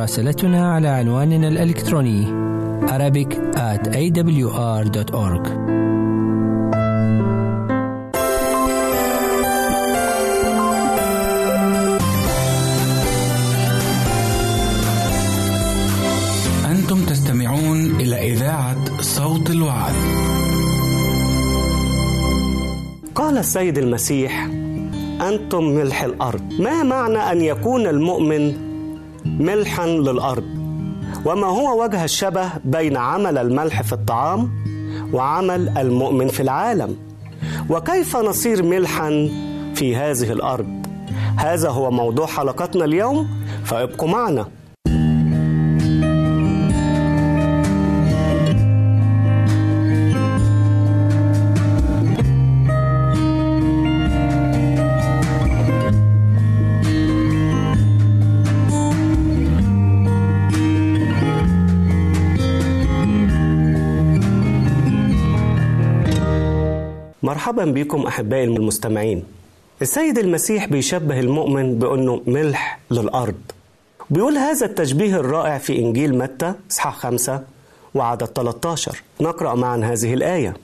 مراسلتنا على عنواننا الإلكتروني Arabic at awr.org أنتم تستمعون إلى إذاعة صوت الوعد. قال السيد المسيح أنتم ملح الأرض ما معنى أن يكون المؤمن ملحا للأرض. وما هو وجه الشبه بين عمل الملح في الطعام وعمل المؤمن في العالم؟ وكيف نصير ملحا في هذه الأرض؟ هذا هو موضوع حلقتنا اليوم فابقوا معنا. مرحبا بكم أحبائي المستمعين. السيد المسيح بيشبه المؤمن بأنه ملح للأرض. بيقول هذا التشبيه الرائع في إنجيل متى إصحاح خمسة وعدد 13 نقرأ معا هذه الآية.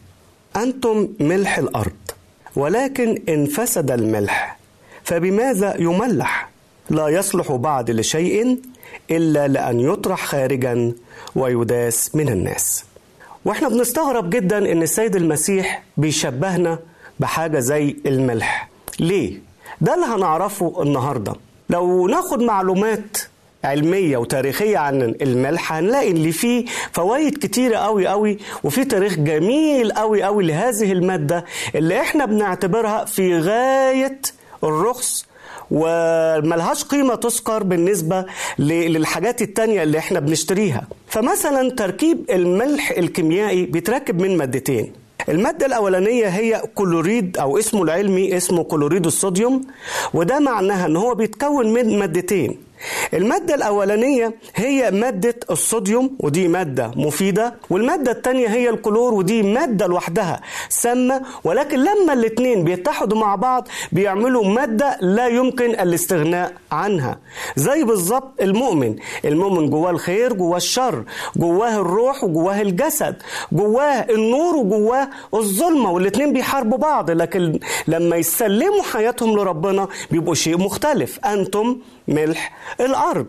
أنتم ملح الأرض ولكن إن فسد الملح فبماذا يملح؟ لا يصلح بعد لشيء إلا لأن يطرح خارجا ويداس من الناس. وإحنا بنستغرب جدا إن السيد المسيح بيشبهنا بحاجة زي الملح. ليه؟ ده اللي هنعرفه النهارده. لو ناخد معلومات علمية وتاريخية عن الملح هنلاقي اللي فيه فوائد كتيرة قوي قوي وفي تاريخ جميل قوي قوي لهذه المادة اللي إحنا بنعتبرها في غاية الرخص وملهاش قيمة تذكر بالنسبة للحاجات التانية اللي إحنا بنشتريها. فمثلا تركيب الملح الكيميائي بيتركب من مادتين. المادة الأولانية هي كلوريد أو اسمه العلمي اسمه كلوريد الصوديوم وده معناها أن هو بيتكون من مادتين. المادة الأولانية هي مادة الصوديوم ودي مادة مفيدة. والمادة الثانية هي الكلور ودي مادة لوحدها سامة. ولكن لما الاثنين بيتحدوا مع بعض بيعملوا مادة لا يمكن الاستغناء عنها. زي بالظبط المؤمن. المؤمن جواه الخير جواه الشر جواه الروح وجواه الجسد جواه النور وجواه الظلمة. والاثنين بيحاربوا بعض لكن لما يسلموا حياتهم لربنا بيبقوا شيء مختلف. أنتم ملح الأرض.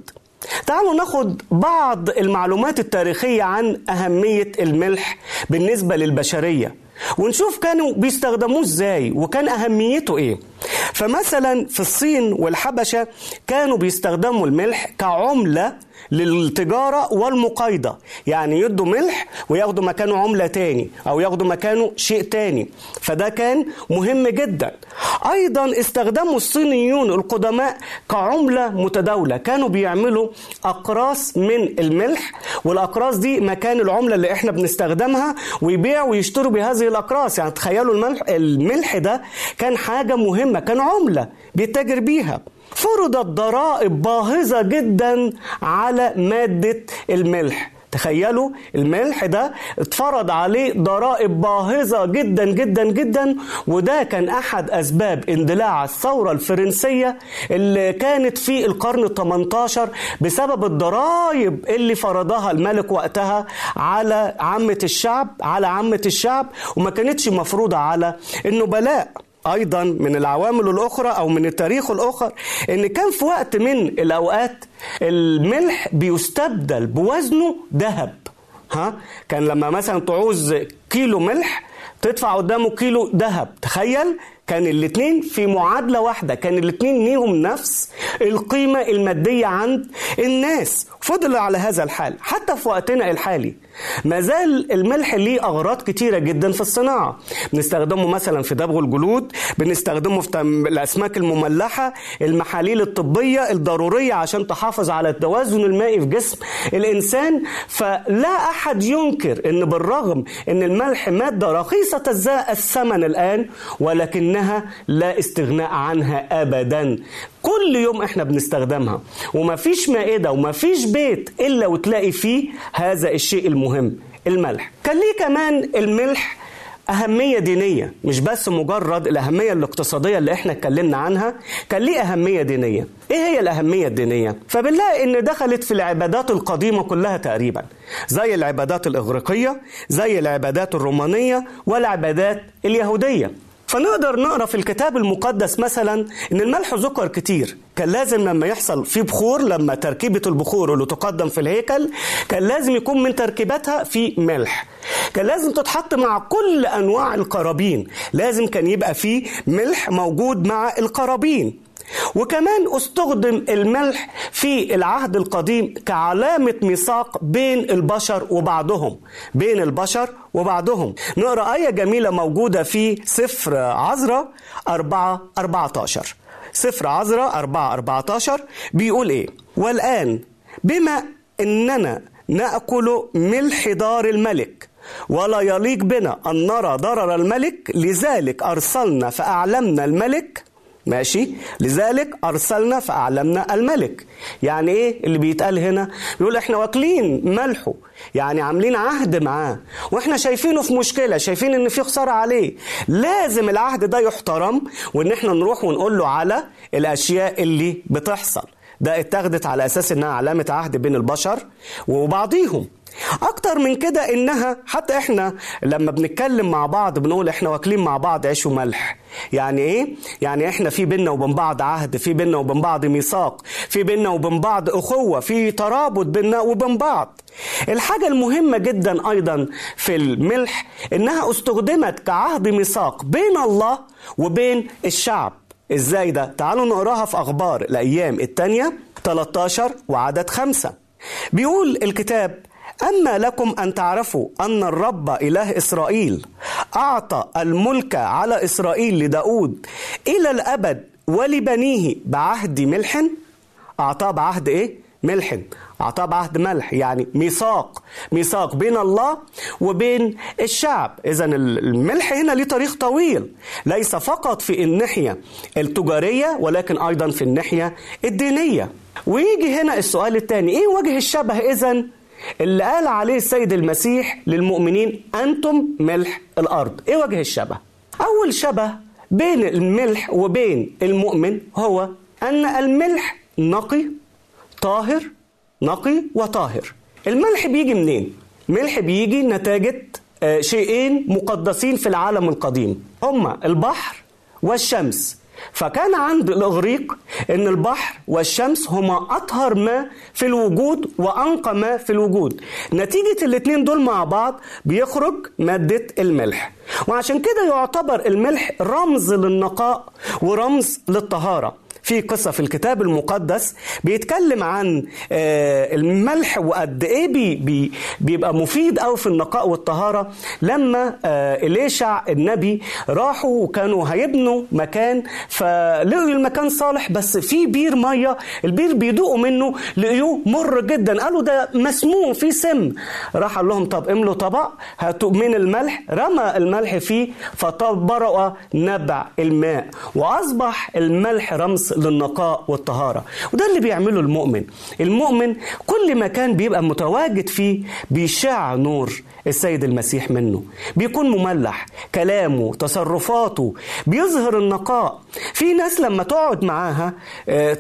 تعالوا ناخد بعض المعلومات التاريخية عن أهمية الملح بالنسبة للبشرية ونشوف كانوا بيستخدموه إزاي وكان أهميته إيه. فمثلا في الصين والحبشة كانوا بيستخدموا الملح كعملة للتجارة والمقايضة. يعني يدوا ملح وياخدوا مكانه عملة تاني أو ياخدوا مكانه شيء تاني. فده كان مهم جدا. أيضا استخدموا الصينيون القدماء كعملة متداولة. كانوا بيعملوا أقراص من الملح والأقراص دي مكان العملة اللي إحنا بنستخدمها ويبيعوا ويشتروا بهذه الأقراص. يعني تخيلوا الملح الملح ده كان حاجة مهمة كان عملة بيتاجر بيها. فرضت ضرائب باهظة جدا على مادة الملح. تخيلوا الملح ده اتفرض عليه ضرائب باهظة جدا جدا جدا وده كان أحد أسباب اندلاع الثورة الفرنسية اللي كانت في القرن ال 18 بسبب الضرائب اللي فرضها الملك وقتها على عامة الشعب على عامة الشعب وما كانتش مفروضة على النبلاء. أيضا من العوامل الأخرى أو من التاريخ الأخر إن كان في وقت من الأوقات الملح بيستبدل بوزنه ذهب. ها؟ كان لما مثلا تعوز كيلو ملح تدفع قدامه كيلو ذهب تخيل؟ كان الاتنين في معادلة واحدة كان الاتنين ليهم نفس القيمة المادية عند الناس. فضل على هذا الحال. حتى في وقتنا الحالي ما زال الملح ليه أغراض كتيرة جدا في الصناعة. بنستخدمه مثلا في دبغ الجلود بنستخدمه في الأسماك المملحة المحاليل الطبية الضرورية عشان تحافظ على التوازن المائي في جسم الإنسان. فلا أحد ينكر أن بالرغم أن الملح مادة رخيصة الثمن الآن ولكنها لا استغناء عنها أبدا. كل يوم إحنا بنستخدمها. ومفيش مائدة ومفيش بيت إلا وتلاقي فيه هذا الشيء المهم الملح. كان ليه كمان الملح أهمية دينية مش بس مجرد الأهمية الاقتصادية اللي إحنا اتكلمنا عنها كان ليه أهمية دينية. إيه هي الأهمية الدينية؟ فبنلاقي إن دخلت في العبادات القديمة كلها تقريبا زي العبادات الإغريقية زي العبادات الرومانية والعبادات اليهودية. فنقدر نقرأ في الكتاب المقدس مثلا إن الملح ذكر كتير. كان لازم لما يحصل في بخور لما تركيبة البخور اللي تقدم في الهيكل كان لازم يكون من تركيباتها في ملح. كان لازم تتحط مع كل أنواع القرابين. لازم كان يبقى فيه ملح موجود مع القرابين. وكمان استخدم الملح في العهد القديم كعلامة ميثاق بين البشر وبعضهم بين البشر وبعضهم. نقرأ آية جميلة موجودة في سفر عزرة 4 14 سفر عزرة 4 14 بيقول إيه؟ والآن بما إننا نأكل ملح دار الملك ولا يليق بنا أن نرى ضرر الملك لذلك أرسلنا فأعلمنا الملك ماشي؟ لذلك أرسلنا فأعلمنا الملك. يعني إيه اللي بيتقال هنا؟ بيقول إحنا واكلين ملحه يعني عاملين عهد معاه وإحنا شايفينه في مشكلة شايفين إن في خسارة عليه. لازم العهد ده يحترم وإن إحنا نروح ونقول له على الأشياء اللي بتحصل. ده اتخذت على أساس إنها علامة عهد بين البشر وبعضيهم. أكتر من كده إنها حتى إحنا لما بنتكلم مع بعض بنقول إحنا واكلين مع بعض عيش وملح. يعني إيه؟ يعني إحنا في بينا وبين بعض عهد في بينا وبين بعض ميثاق في بينا وبين بعض أخوة في ترابط بينا وبين بعض. الحاجة المهمة جدا أيضا في الملح إنها استخدمت كعهد ميثاق بين الله وبين الشعب. إزاي ده؟ تعالوا نقراها في أخبار الأيام الثانية 13 وعدد خمسة. بيقول الكتاب أما لكم أن تعرفوا أن الرب إله إسرائيل أعطى الملك على إسرائيل لداود إلى الأبد ولبنيه بعهد ملح. أعطاه بعهد إيه؟ ملح. أعطاه بعهد ملح يعني ميثاق. ميثاق بين الله وبين الشعب. إذا الملح هنا ليه تاريخ طويل. ليس فقط في الناحية التجارية ولكن أيضا في الناحية الدينية. ويجي هنا السؤال الثاني إيه وجه الشبه إذا اللي قال عليه السيد المسيح للمؤمنين أنتم ملح الأرض إيه وجه الشبه؟ أول شبه بين الملح وبين المؤمن هو أن الملح نقي طاهر نقي وطاهر الملح بيجي منين؟ ملح بيجي نتاجة شيئين مقدسين في العالم القديم هما البحر والشمس فكان عند الإغريق أن البحر والشمس هما أطهر ما في الوجود وأنقى ما في الوجود. نتيجة الاتنين دول مع بعض بيخرج مادة الملح. وعشان كده يعتبر الملح رمز للنقاء ورمز للطهارة. في قصة في الكتاب المقدس بيتكلم عن الملح وقد إيه بي بي بيبقى مفيد قوي في النقاء والطهارة. لما إليشع النبي راحوا وكانوا هيبنوا مكان فلقوا المكان صالح بس في بير مية البير بيدوقوا منه لقيوه مر جدا. قالوا ده مسموم فيه سم. راح قال لهم طب املوا طبق هاتوا من الملح. رمى الملح فيه فطبرق نبع الماء. وأصبح الملح رمز للنقاء والطهارة. وده اللي بيعمله المؤمن. المؤمن كل مكان بيبقى متواجد فيه بيشع نور السيد المسيح منه. بيكون مملح كلامه تصرفاته بيظهر النقاء. في ناس لما تقعد معاها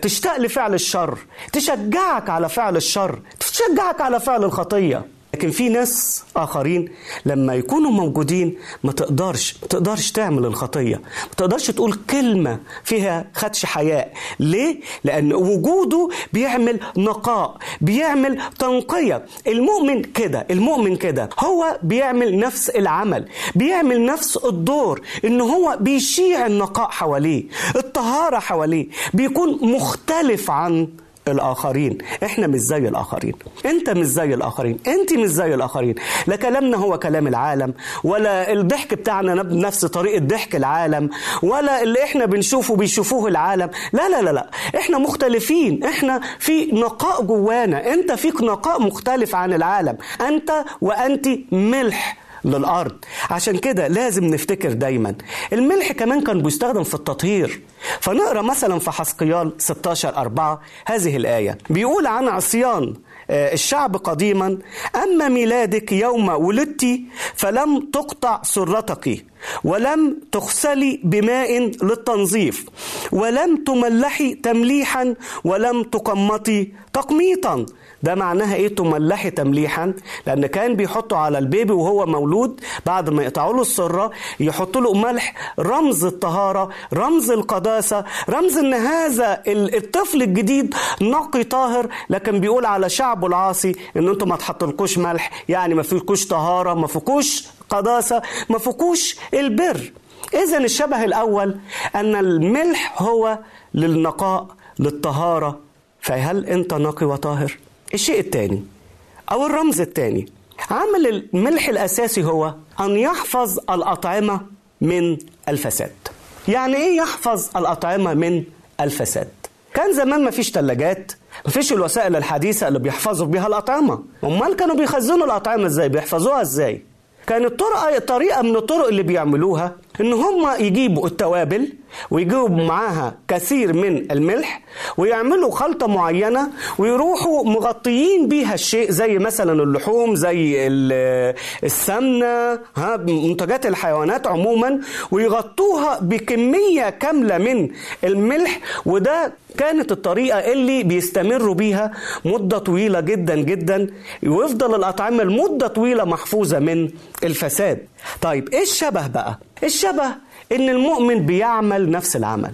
تشتاق لفعل الشر تشجعك على فعل الشر تشجعك على فعل الخطية. لكن في ناس آخرين لما يكونوا موجودين ما تقدرش ما تقدرش تعمل الخطية. ما تقدرش تقول كلمة فيها خدش حياء. ليه؟ لأن وجوده بيعمل نقاء بيعمل تنقية. المؤمن كده المؤمن كده. هو بيعمل نفس العمل بيعمل نفس الدور إن هو بيشيع النقاء حواليه الطهارة حواليه بيكون مختلف عن الآخرين. إحنا مش زي الآخرين. أنت مش زي الآخرين. أنت مش زي الآخرين. لا كلامنا هو كلام العالم ولا الضحك بتاعنا نفس طريقة ضحك العالم ولا اللي إحنا بنشوفه بيشوفوه العالم. لا لا لا لا. إحنا مختلفين. إحنا في نقاء جوانا. أنت فيك نقاء مختلف عن العالم. أنت وأنت ملح. للأرض. عشان كده لازم نفتكر دايما الملح كمان كان بيستخدم في التطهير. فنقرأ مثلا في حسقيال 16 4 هذه الآية. بيقول عن عصيان الشعب قديما أما ميلادك يوم ولدت فلم تقطع سرتك ولم تغسلي بماء للتنظيف ولم تملحي تمليحا ولم تقمطي تقميطا. ده معناها إيه؟ تملحي تمليحا. لأن كان بيحطوا على البيبي وهو مولود بعد ما يقطعوا له السرة يحطوا له ملح رمز الطهارة رمز القداسة رمز إن هذا الطفل الجديد نقي طاهر. لكن بيقول على شعبه العاصي إن أنتم ما تحطلكوش ملح. يعني ما فيكوش طهارة ما فيكوش قداسة ما فيكوش البر. اذا الشبه الأول أن الملح هو للنقاء للطهارة. فهل أنت نقي وطاهر؟ الشيء الثاني أو الرمز الثاني. عمل الملح الأساسي هو أن يحفظ الأطعمة من الفساد. يعني إيه يحفظ الأطعمة من الفساد؟ كان زمان ما فيش ثلاجات ما فيش الوسائل الحديثة اللي بيحفظوا بيها الأطعمة. أمال كانوا بيخزنوا الأطعمة إزاي؟ بيحفظوها إزاي؟ كانت طرق طريقة من الطرق اللي بيعملوها إن هم يجيبوا التوابل ويجيبوا معاها كثير من الملح ويعملوا خلطة معينة ويروحوا مغطيين بيها الشيء زي مثلا اللحوم زي السمنة ها منتجات الحيوانات عموما ويغطوها بكمية كاملة من الملح وده كانت الطريقة اللي بيستمروا بيها مدة طويلة جدا جدا ويفضل الأطعمة لمدة طويلة محفوظة من الفساد. طيب إيه الشبه بقى؟ الشبه إن المؤمن بيعمل نفس العمل.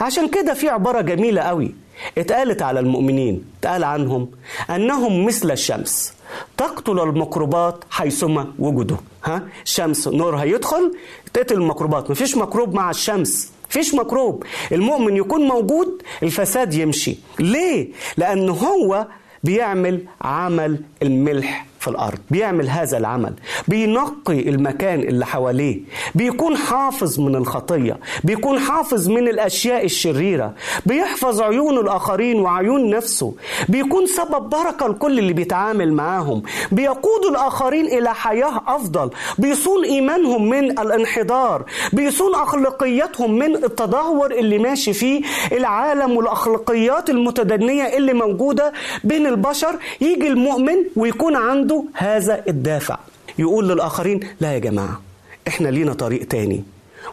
عشان كده في عبارة جميلة قوي اتقالت على المؤمنين اتقال عنهم أنهم مثل الشمس تقتل الميكروبات حيثما وجدوا. ها؟ الشمس نورها يدخل تقتل الميكروبات. مفيش ميكروب مع الشمس. فيش ميكروب. المؤمن يكون موجود الفساد يمشي. ليه؟ لأن هو بيعمل عمل الملح. في الأرض بيعمل هذا العمل بينقي المكان اللي حواليه بيكون حافظ من الخطية بيكون حافظ من الأشياء الشريرة بيحفظ عيون الآخرين وعيون نفسه بيكون سبب بركة لكل اللي بيتعامل معاهم بيقود الآخرين إلى حياة أفضل بيصون إيمانهم من الانحدار بيصون أخلاقياتهم من التدهور اللي ماشي فيه العالم والأخلاقيات المتدنية اللي موجودة بين البشر يجي المؤمن ويكون عنده عنده هذا الدافع. يقول للآخرين لا يا جماعة إحنا لينا طريق تاني.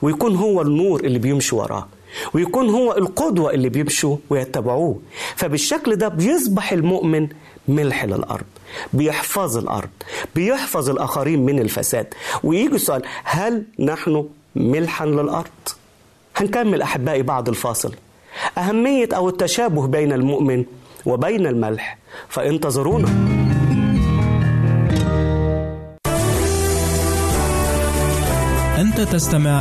ويكون هو النور اللي بيمشي وراه ويكون هو القدوة اللي بيمشوا ويتبعوه. فبالشكل ده بيصبح المؤمن ملح للأرض بيحفظ الأرض بيحفظ الآخرين من الفساد. ويجي السؤال هل نحن ملحا للأرض؟ هنكمل أحبائي بعد الفاصل. أهمية أو التشابه بين المؤمن وبين الملح فانتظرونا. أنت تستمع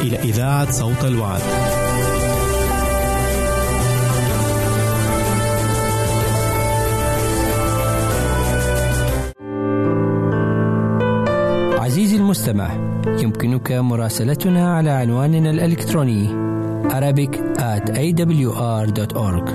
إلى إذاعة صوت الوعد. عزيزي المستمع يمكنك مراسلتنا على عنواننا الإلكتروني Arabic at awr.org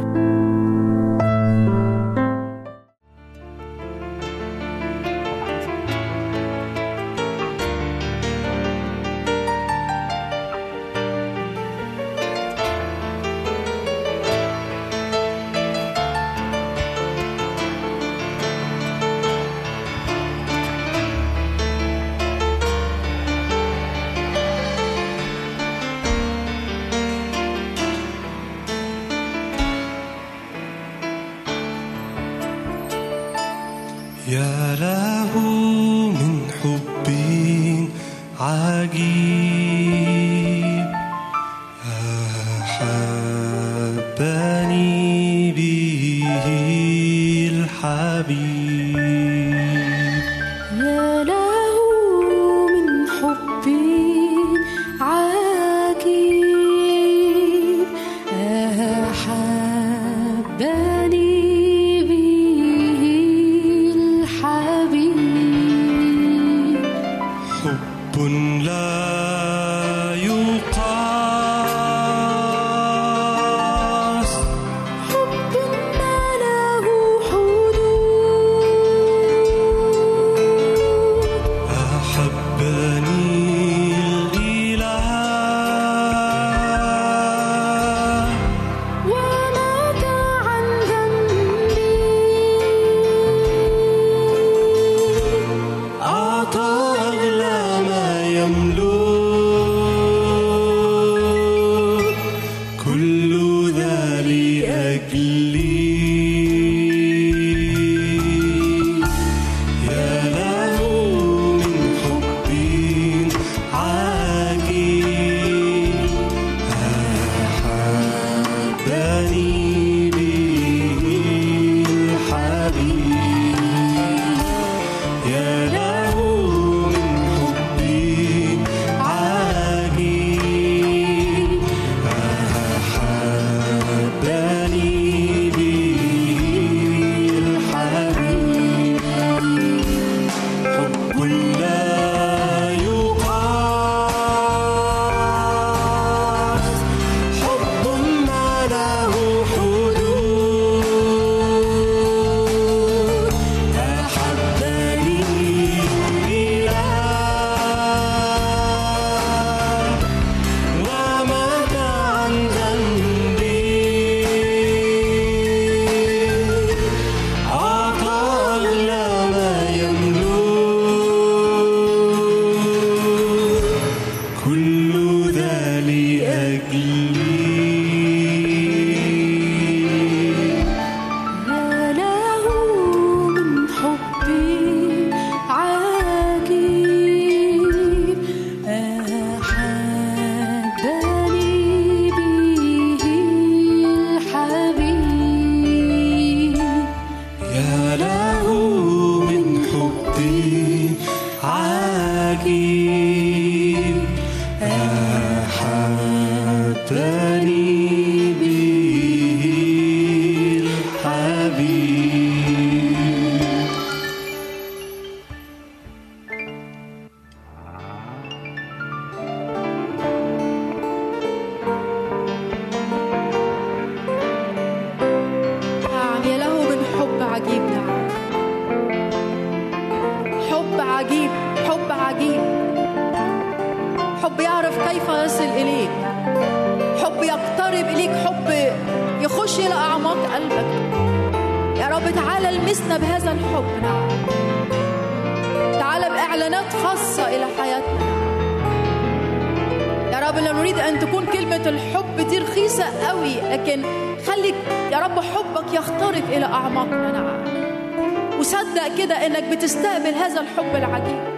العجيب.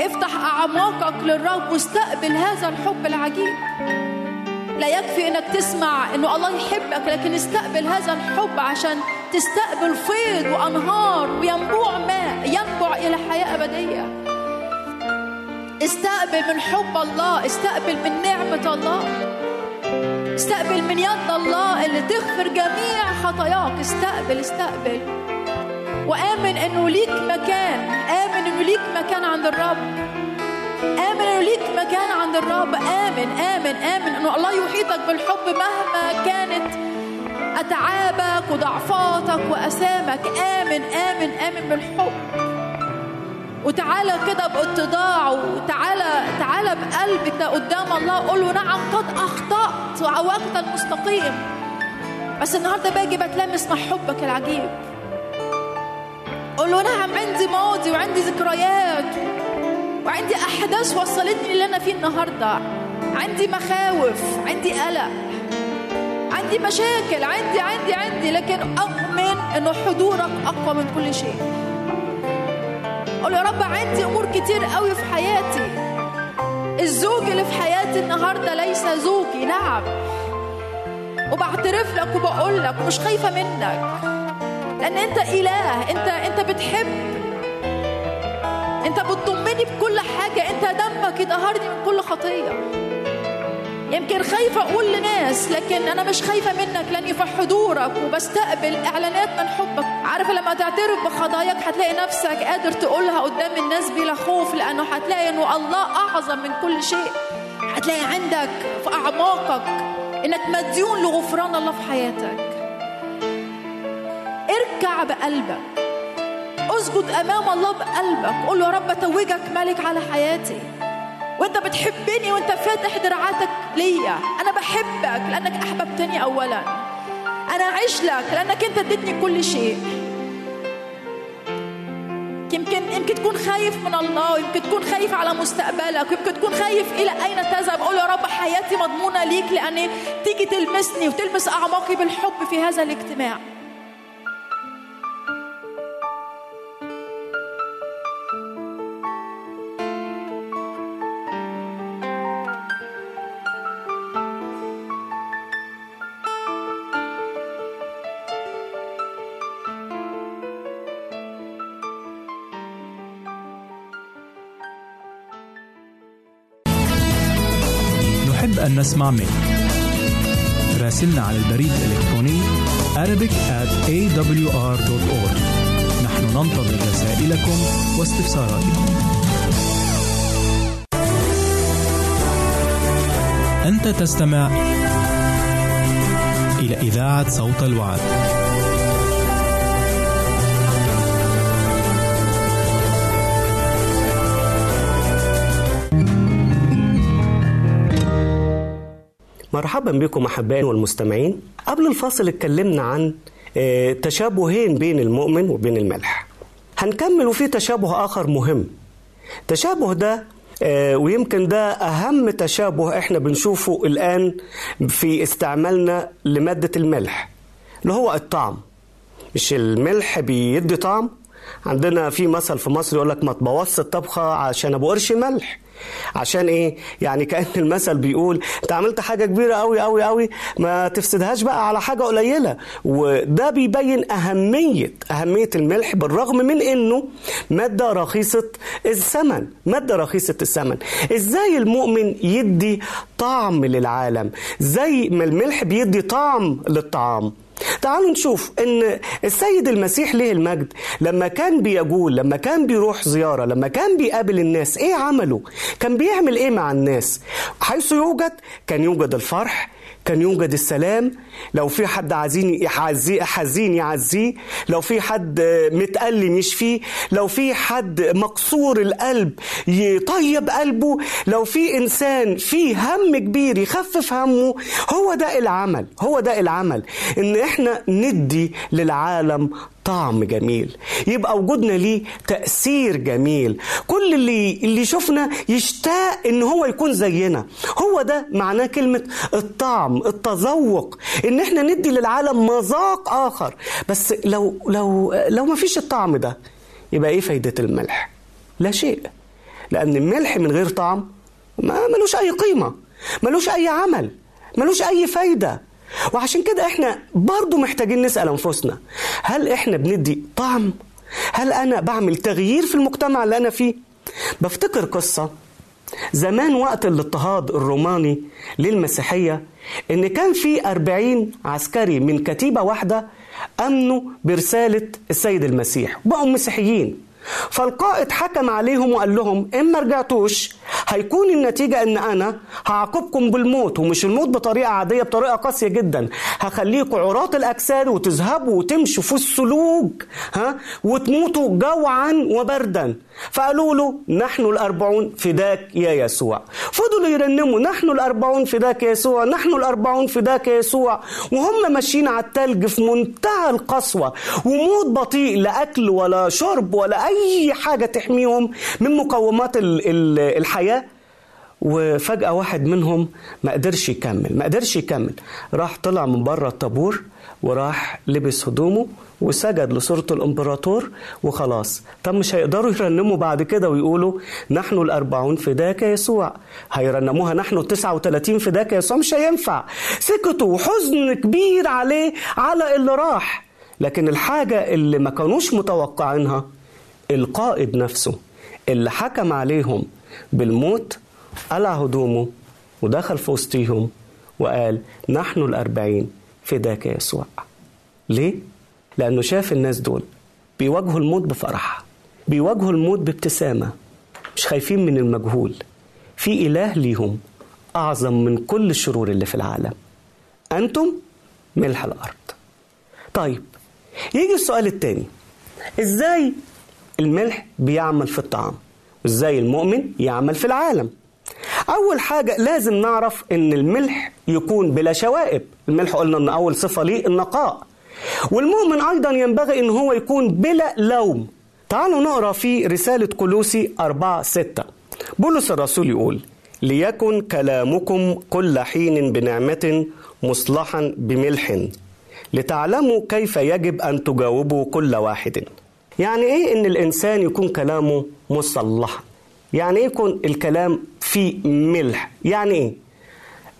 افتح أعماقك للرب واستقبل هذا الحب العجيب. لا يكفي إنك تسمع إنه الله يحبك لكن استقبل هذا الحب عشان تستقبل فيض وأنهار وينبوع ماء ينبع إلى حياة أبدية. استقبل من حب الله استقبل من نعمة الله. استقبل من يد الله اللي تغفر جميع خطاياك. استقبل استقبل. وآمن إنه ليك مكان. آمن إنه ليك مكان عند الرب. آمن إنه ليك مكان عند الرب. آمن آمن آمن إنه الله يحيطك بالحب مهما كانت. أتعابك وضعفاتك وأسامك. آمن آمن آمن بالحب. وتعالى كده باتضاع وتعالى تعالى بقلبك قدام الله. قول له نعم قد أخطأت وعوجت المستقيم بس النهارده باجي بتلمس مع حبك العجيب. قول له نعم عندي ماضي وعندي ذكريات وعندي أحداث وصلتني اللي أنا فيه النهارده. عندي مخاوف عندي قلق عندي مشاكل عندي عندي عندي لكن أؤمن إنه حضورك أقوى من كل شيء. قول يا رب عندي أمور كتير قوي في حياتي. الزوج اللي في حياتي النهارده ليس زوجي نعم. وبعترف لك وبقول لك مش خايفة منك. لأن أنت إله. انت أنت بتحب. أنت بتضمني بكل حاجة. أنت دمك يطهرني من كل خطية. يمكن خايفة أقول لناس لكن أنا مش خايفة منك لأني في حضورك وبستقبل إعلانات من حبك. عارفة لما تعترف بخطاياك هتلاقي نفسك قادر تقولها قدام الناس بلا خوف لأنه هتلاقي إنه الله أعظم من كل شيء. هتلاقي عندك في أعماقك إنك مديون لغفران الله في حياتك. بقلبك اسجد أمام الله بقلبك. قول يا رب أتوجك ملك على حياتي. وأنت بتحبني وأنت فاتح دراعاتك ليا. أنا بحبك لأنك أحببتني اولا. أنا أعيش لك لأنك أنت اديتني كل شيء. يمكن يمكن تكون خايف من الله. ويمكن تكون خايف على مستقبلك. ويمكن تكون خايف إلى أين تذهب. قول يا رب حياتي مضمونة ليك لأن تيجي تلمسني وتلمس أعماقي بالحب في هذا الاجتماع. نسمع منك راسلنا على البريد الإلكتروني Arabic at awr.org نحن ننتظر رسائلكم واستفساراتكم. أنت تستمع إلى إذاعة صوت الوعد. مرحبا بكم أحبائي والمستمعين. قبل الفاصل اتكلمنا عن آه، تشابهين بين المؤمن وبين الملح. هنكمل وفي تشابه آخر مهم. التشابه ده آه، ويمكن ده أهم تشابه إحنا بنشوفه الآن في استعمالنا لمادة الملح اللي هو الطعم. مش الملح بيدي طعم عندنا في مثل في مصر يقول لك ما تبوظش الطبخة عشان أبو قرش ملح. عشان إيه؟ يعني كأن المثل بيقول أنت عملت حاجة كبيرة قوي قوي قوي ما تفسدهاش بقى على حاجة قليلة. وده بيبين أهمية أهمية الملح بالرغم من إنه مادة رخيصة الثمن مادة رخيصة الثمن. إزاي المؤمن يدي طعم للعالم؟ زي ما الملح بيدي طعم للطعام؟ تعالوا نشوف إن السيد المسيح ليه المجد. لما كان بيقول لما كان بيروح زيارة لما كان بيقابل الناس إيه عمله؟ كان بيعمل إيه مع الناس؟ حيث يوجد كان يوجد الفرح كان يوجد السلام. لو في حد عايزين يعزيه حزين يعزيه. لو في حد متألم يشفيه. لو في حد مكسور القلب يطيب قلبه. لو في إنسان فيه هم كبير يخفف همه. هو ده العمل. هو ده العمل. إن إحنا ندي للعالم طعم جميل. يبقى وجودنا ليه تأثير جميل. كل اللي اللي شفنا يشتاق إن هو يكون زينا. هو ده معناه كلمة الطعم التذوق. إن إحنا ندي للعالم مذاق آخر. بس لو لو لو ما فيش الطعم ده يبقى إيه فايدة الملح؟ لا شيء. لأن الملح من غير طعم ما ملوش أي قيمة ملوش أي عمل ملوش أي فايدة. وعشان كده إحنا برضو محتاجين نسأل أنفسنا هل إحنا بندي طعم؟ هل أنا بعمل تغيير في المجتمع اللي أنا فيه؟ بفتكر قصة زمان وقت الاضطهاد الروماني للمسيحية إن كان في أربعين عسكري من كتيبة واحدة أمنوا برسالة السيد المسيح بقوا مسيحيين فالقائد حكم عليهم وقال لهم إن ما رجعتوش هيكون النتيجة إن أنا هعاقبكم بالموت ومش الموت بطريقة عادية بطريقة قاسية جدا. هخليكم عراة الأجساد وتذهبوا وتمشوا في السلوك ها؟ وتموتوا جوعا وبردا. فقالوا له نحن الأربعون فداك يا يسوع. فضلوا يرنموا نحن الأربعون فداك يا يسوع نحن الأربعون فداك يا يسوع. وهم ماشيين على التلج في منتهى القسوة. وموت بطيء لا أكل ولا شرب ولا أي حاجة تحميهم من مقومات ال- ال- الحياة. وفجأة واحد منهم ما قدرش يكمل ما قدرش يكمل. راح طلع من بره الطابور. وراح لبس هدومه وسجد لصورة الإمبراطور وخلاص. طب مش هيقدروا يرنموا بعد كده ويقولوا نحن الأربعون فداك يسوع. هيرنموها نحن التسعة وثلاثين فداك يسوع. مش هينفع. سكتوا وحزن كبير عليه على اللي راح. لكن الحاجة اللي ما كانوش متوقعينها القائد نفسه اللي حكم عليهم بالموت قلع هدومه ودخل في وسطيهم وقال نحن الأربعين. فداك يسوع. ليه؟ لأنه شاف الناس دول بيواجهوا الموت بفرح بيواجهوا الموت بابتسامة مش خايفين من المجهول. في إله ليهم أعظم من كل الشرور اللي في العالم. أنتم ملح الأرض. طيب يجي السؤال التاني. إزاي الملح بيعمل في الطعام؟ وإزاي المؤمن يعمل في العالم؟ أول حاجة لازم نعرف إن الملح يكون بلا شوائب. الملح قلنا إن أول صفة ليه النقاء. والمؤمن أيضا ينبغي إن هو يكون بلا لوم. تعالوا نقرأ في رسالة كلوسي 4 6 بولس الرسول يقول ليكن كلامكم كل حين بنعمة مصلحا بملح لتعلموا كيف يجب أن تجاوبوا كل واحد. يعني إيه إن الإنسان يكون كلامه مصلحا؟ يعني إيه يكون الكلام فيه ملح. يعني إيه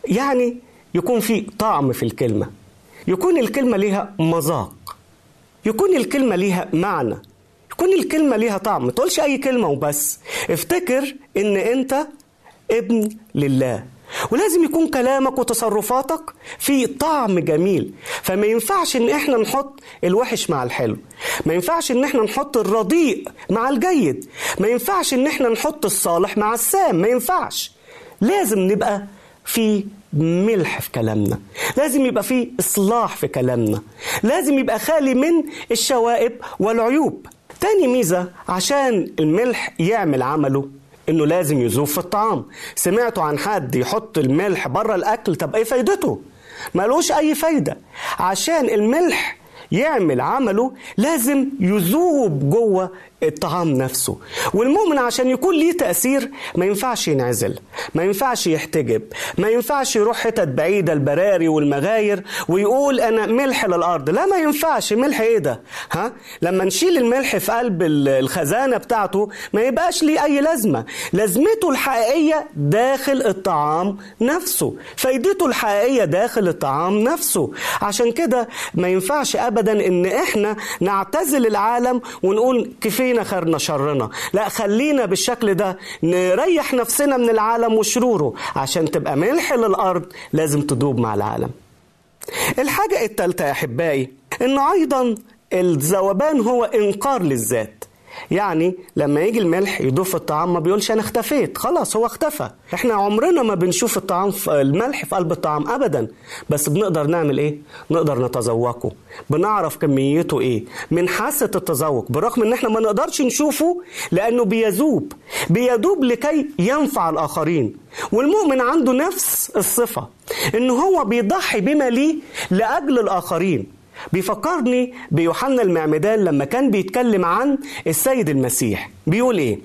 يعني يكون فيه طعم في الكلمة. يكون الكلمة ليها مذاق. يكون الكلمة ليها معنى. يكون الكلمة ليها طعم. تقولش أي كلمة وبس. افتكر إن أنت ابن لله. ولازم يكون كلامك وتصرفاتك في طعم جميل. فما ينفعش إن إحنا نحط الوحش مع الحلو. ما ينفعش إن إحنا نحط الرديء مع الجيد. ما ينفعش إن إحنا نحط الصالح مع السام. ما ينفعش. لازم نبقى في ملح في كلامنا. لازم يبقى في إصلاح في كلامنا. لازم يبقى خالي من الشوائب والعيوب. تاني ميزة عشان الملح يعمل عمله إنه لازم يذوب في الطعام. سمعتوا عن حد يحط الملح بره الأكل طب إيه فايدته؟ ملوش أي فايدة. عشان الملح يعمل عمله لازم يذوب جوه الطعام نفسه. والمؤمن عشان يكون ليه تأثير ما ينفعش ينعزل ما ينفعش يحتجب ما ينفعش يروح حتت بعيدة البراري والمغاير ويقول أنا ملح للأرض. لا ما ينفعش. ملح إيه ده؟ ها؟ لما نشيل الملح في قلب الخزانة بتاعته ما يبقاش ليه أي لازمة. لازمته الحقيقية داخل الطعام نفسه. فايدته الحقيقية داخل الطعام نفسه. عشان كده ما ينفعش أبدا إن إحنا نعتزل العالم ونقول كفاية فينا خيرنا شرنا. لا خلينا بالشكل ده نريح نفسنا من العالم وشروره. عشان تبقى ملح للأرض لازم تدوب مع العالم. الحاجة التالتة يا أحبائي إنه أيضا الذوبان هو إنكار للذات. يعني لما يجي الملح في الطعام ما بيقولش أنا اختفيت. خلاص هو اختفى. إحنا عمرنا ما بنشوف الطعام في الملح في قلب الطعام ابدا. بس بنقدر نعمل إيه؟ نقدر نتذوقه. بنعرف كميته إيه. من حاسة التذوق بالرغم إن إحنا ما نقدرش نشوفه لأنه بيذوب. بيذوب لكي ينفع الآخرين. والمؤمن عنده نفس الصفة إن هو بيضحي بما ليه لأجل الآخرين. بيفكرني بيوحنا المعمدان لما كان بيتكلم عن السيد المسيح. بيقول إيه؟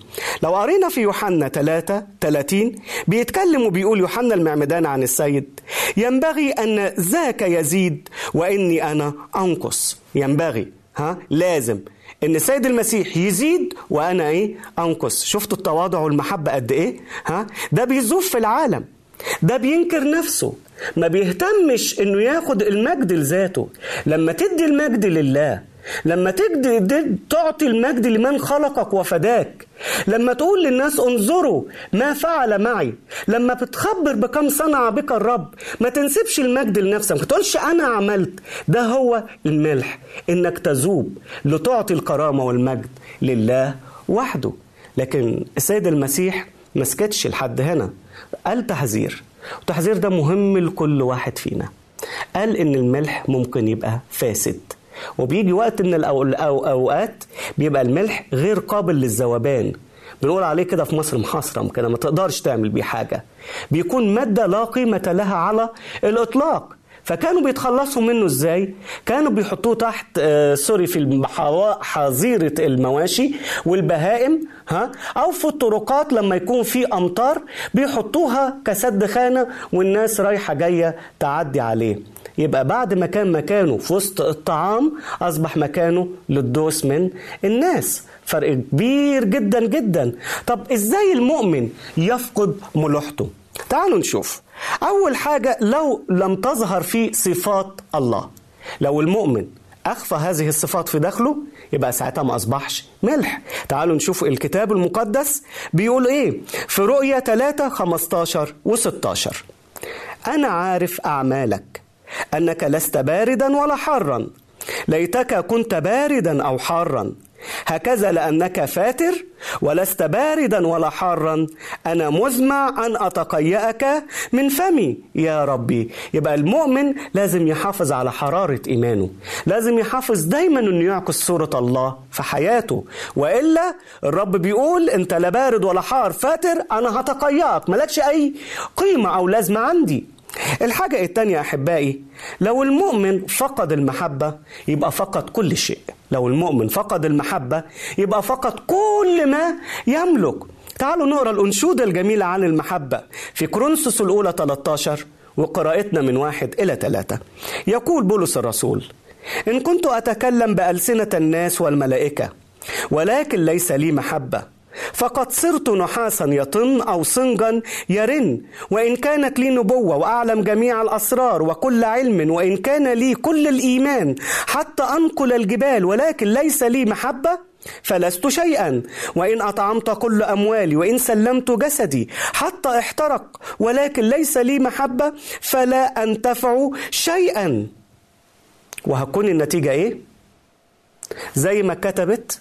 لو قرينا في يوحنا 3 30 بيتكلم وبيقول يوحنا المعمدان عن السيد ينبغي أن ذاك يزيد وإني أنا أنقص. ينبغي ها؟ لازم إن السيد المسيح يزيد وأنا إيه؟ أنقص. شفتوا التواضع والمحبة قد إيه؟ ها؟ ده بيزوف في العالم. ده بينكر نفسه. ما بيهتمش إنه ياخد المجد لذاته. لما تدي المجد لله لما تجد تعطي المجد لمن خلقك وفداك لما تقول للناس انظروا ما فعل معي لما بتخبر بكم صنع بك الرب ما تنسبش المجد لنفسك ما تقولش أنا عملت. ده هو الملح إنك تذوب لتعطي الكرامة والمجد لله وحده. لكن السيد المسيح ما سكتش لحد هنا قال تحذير. والتحذير ده مهم لكل واحد فينا. قال إن الملح ممكن يبقى فاسد وبيجي وقت من الأوقات بيبقى الملح غير قابل للذوبان. بنقول عليه كده في مصر محصرم كده ما تقدرش تعمل بيه حاجة. بيكون مادة لا قيمة لها على الإطلاق. فكانوا بيتخلصوا منه إزاي؟ كانوا بيحطوه تحت آه سوري في حظيرة المواشي والبهائم ها؟ أو في الطرقات لما يكون في أمطار بيحطوها كسد خانة والناس رايحة جاية تعدي عليه. يبقى بعد ما كان مكانه في وسط الطعام أصبح مكانه للدوس من الناس. فرق كبير جدا جدا. طب إزاي المؤمن يفقد ملوحته؟ تعالوا نشوف. أول حاجة لو لم تظهر فيه صفات الله لو المؤمن أخفى هذه الصفات في داخله يبقى ساعتها ما أصبحش ملح. تعالوا نشوف الكتاب المقدس بيقول إيه؟ في رؤيا 3 15 و16 أنا عارف أعمالك أنك لست باردا ولا حارا ليتك كنت باردا أو حارا. هكذا لأنك فاتر ولست باردا ولا حارا. أنا مزمع أن أتقيأك من فمي يا ربي. يبقى المؤمن لازم يحافظ على حرارة إيمانه. لازم يحافظ دايما إنه يعكس صورة الله في حياته. وإلا الرب بيقول أنت لا بارد ولا حار. فاتر أنا هتقيأك. مالكش أي قيمة أو لازمة عندي. الحاجة التانية أحبائي لو المؤمن فقد المحبة يبقى فقد كل شيء. لو المؤمن فقد المحبة يبقى فقد كل ما يملك. تعالوا نقرأ الأنشودة الجميلة عن المحبة في كرونسوس الأولى 13 وقراءتنا من واحد إلى ثلاثة يقول بولس الرسول إن كنت أتكلم بألسنة الناس والملائكة ولكن ليس لي محبة فقد صرت نحاسا يطن أو صنجا يرن وإن كانت لي نبوة وأعلم جميع الأسرار وكل علم وإن كان لي كل الإيمان حتى أنقل الجبال ولكن ليس لي محبة فلست شيئا. وإن أطعمت كل أموالي وإن سلمت جسدي حتى احترق ولكن ليس لي محبة فلا أنتفع شيئا. وهتكون النتيجة إيه؟ زي ما كتبت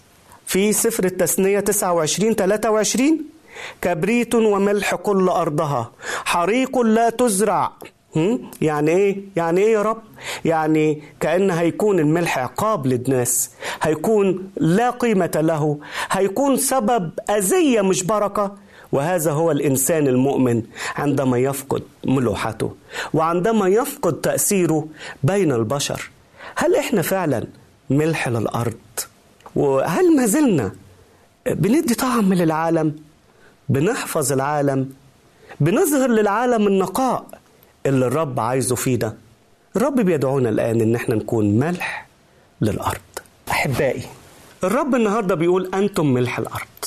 في سفر التثنية 29 23 كبريت وملح كل أرضها. حريق لا تزرع؟ يعني إيه؟ يعني إيه يا رب؟ يعني كأن هيكون الملح عقاب للناس. هيكون لا قيمة له. هيكون سبب أذية مش بركة. وهذا هو الإنسان المؤمن عندما يفقد ملوحته. وعندما يفقد تأثيره بين البشر. هل إحنا فعلا ملح للأرض؟ وهل ما زلنا بندي طعم للعالم بنحفظ العالم بنظهر للعالم النقاء اللي الرب عايزه فينا. الرب بيدعونا الآن إن إحنا نكون ملح للأرض. أحبائي الرب النهاردة بيقول أنتم ملح الأرض.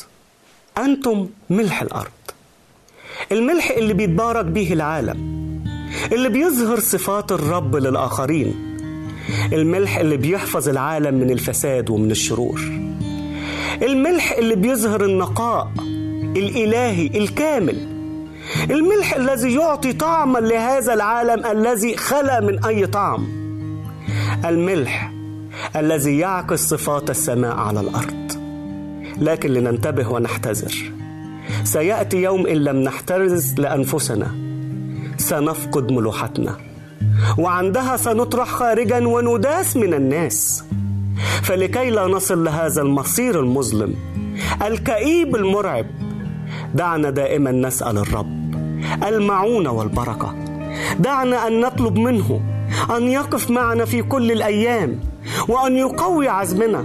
أنتم ملح الأرض. الملح اللي بيتبارك به العالم اللي بيظهر صفات الرب للآخرين. الملح اللي بيحفظ العالم من الفساد ومن الشرور. الملح اللي بيظهر النقاء الإلهي الكامل. الملح الذي يعطي طعما لهذا العالم الذي خلا من أي طعم. الملح الذي يعكس صفات السماء على الأرض. لكن لننتبه ونحتذر. سيأتي يوم إن لم نحترز لأنفسنا. سنفقد ملوحتنا. وعندها سنطرح خارجا ونداس من الناس. فلكي لا نصل لهذا المصير المظلم الكئيب المرعب دعنا دائما نسأل الرب المعونة والبركة. دعنا أن نطلب منه أن يقف معنا في كل الأيام وأن يقوي عزمنا.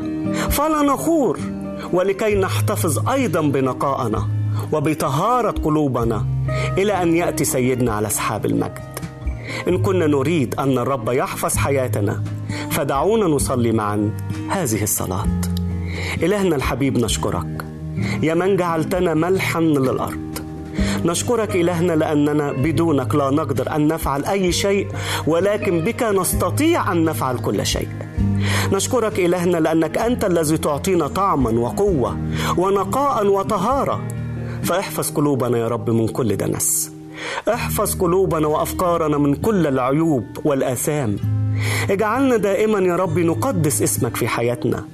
فلا نخور ولكي نحتفظ أيضا بنقائنا وبطهارة قلوبنا إلى أن يأتي سيدنا على اسحاب المجد. إن كنا نريد أن الرب يحفظ حياتنا فدعونا نصلي معا. هذه الصلاة. إلهنا الحبيب نشكرك. يا من جعلتنا ملحا للأرض. نشكرك إلهنا لأننا بدونك لا نقدر أن نفعل أي شيء ولكن بك نستطيع أن نفعل كل شيء. نشكرك إلهنا لأنك أنت الذي تعطينا طعما وقوة ونقاء وطهارة. فاحفظ قلوبنا يا رب من كل دنس. احفظ قلوبنا وأفكارنا من كل العيوب والآثام. اجعلنا دائما يا رب نقدس اسمك في حياتنا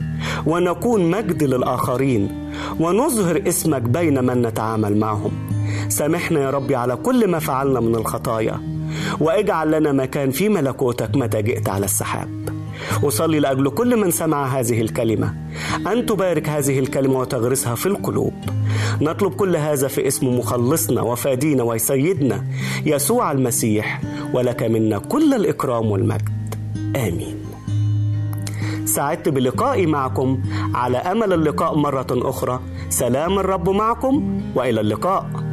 ونكون مجد للآخرين ونظهر اسمك بين من نتعامل معهم. سامحنا يا ربي على كل ما فعلنا من الخطايا واجعل لنا مكان في ملكوتك متى جئت على السحاب. أصلي لأجل كل من سمع هذه الكلمة. أن تبارك هذه الكلمة وتغرسها في القلوب. نطلب كل هذا في اسم مخلصنا وفادينا وسيدنا يسوع المسيح. ولك منا كل الإكرام والمجد. آمين. سعدت بلقائي معكم. على أمل اللقاء مرة أخرى. سلام الرب معكم وإلى اللقاء.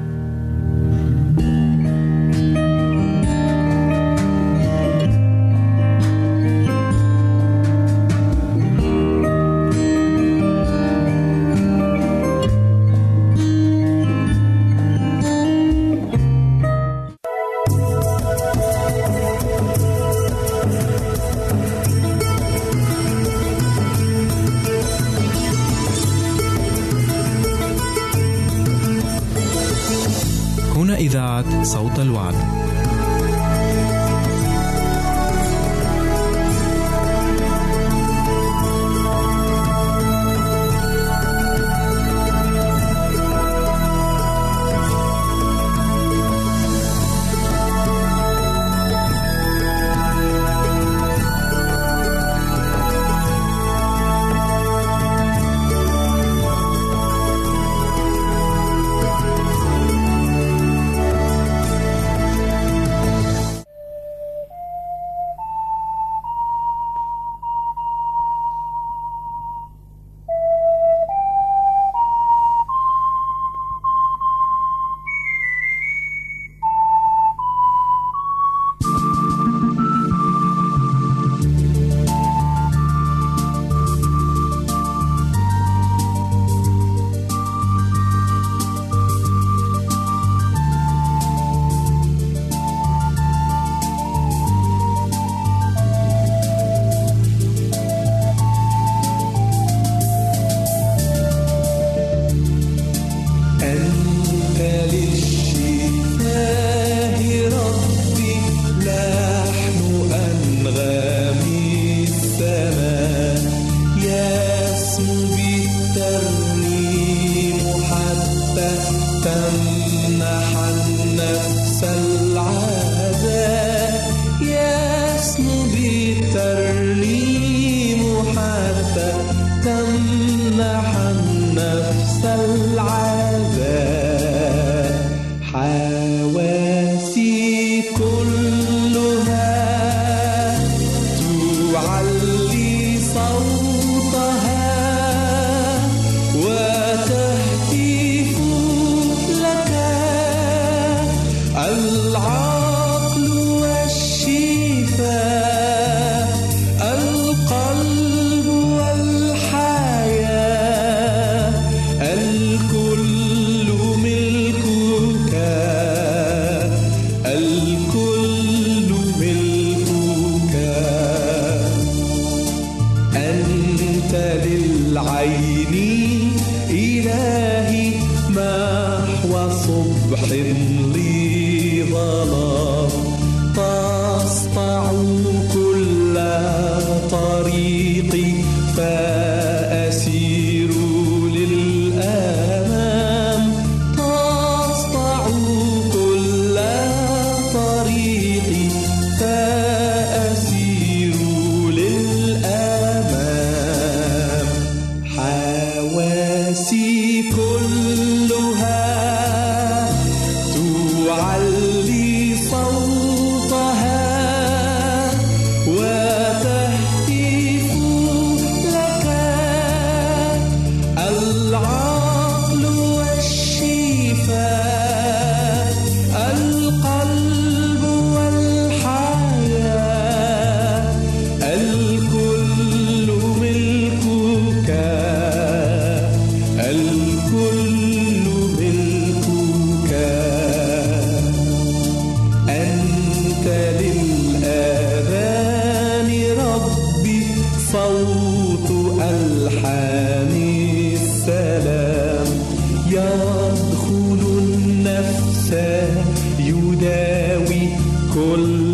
النفس يداوي كل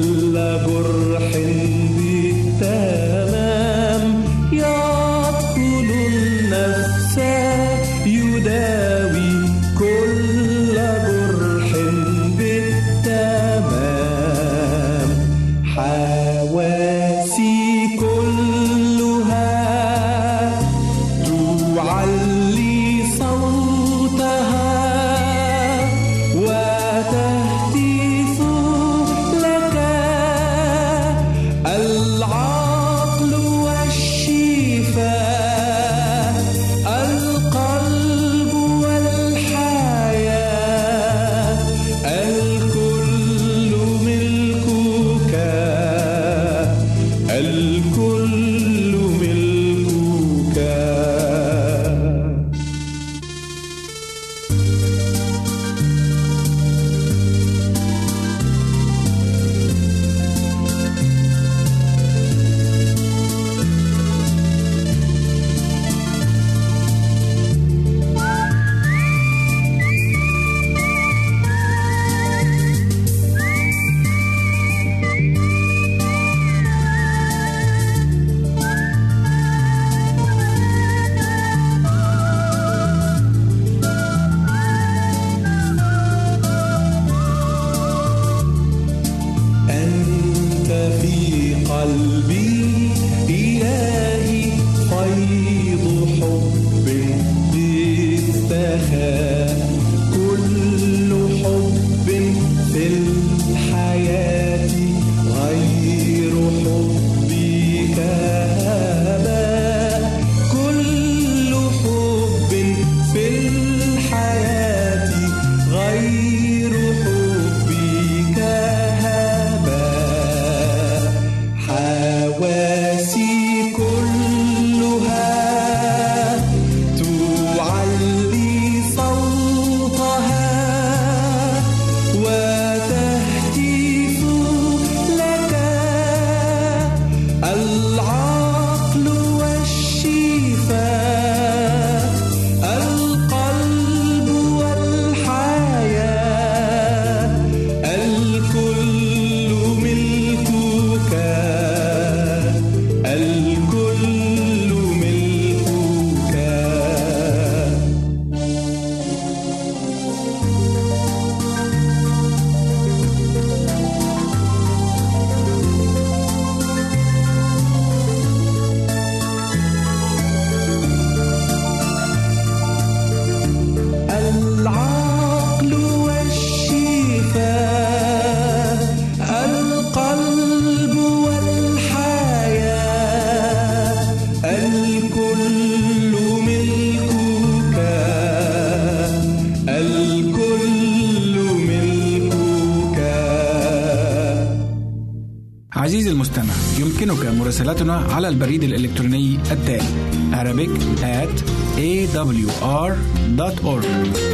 مراسلتنا على البريد الإلكتروني التالي Arabic at awr.org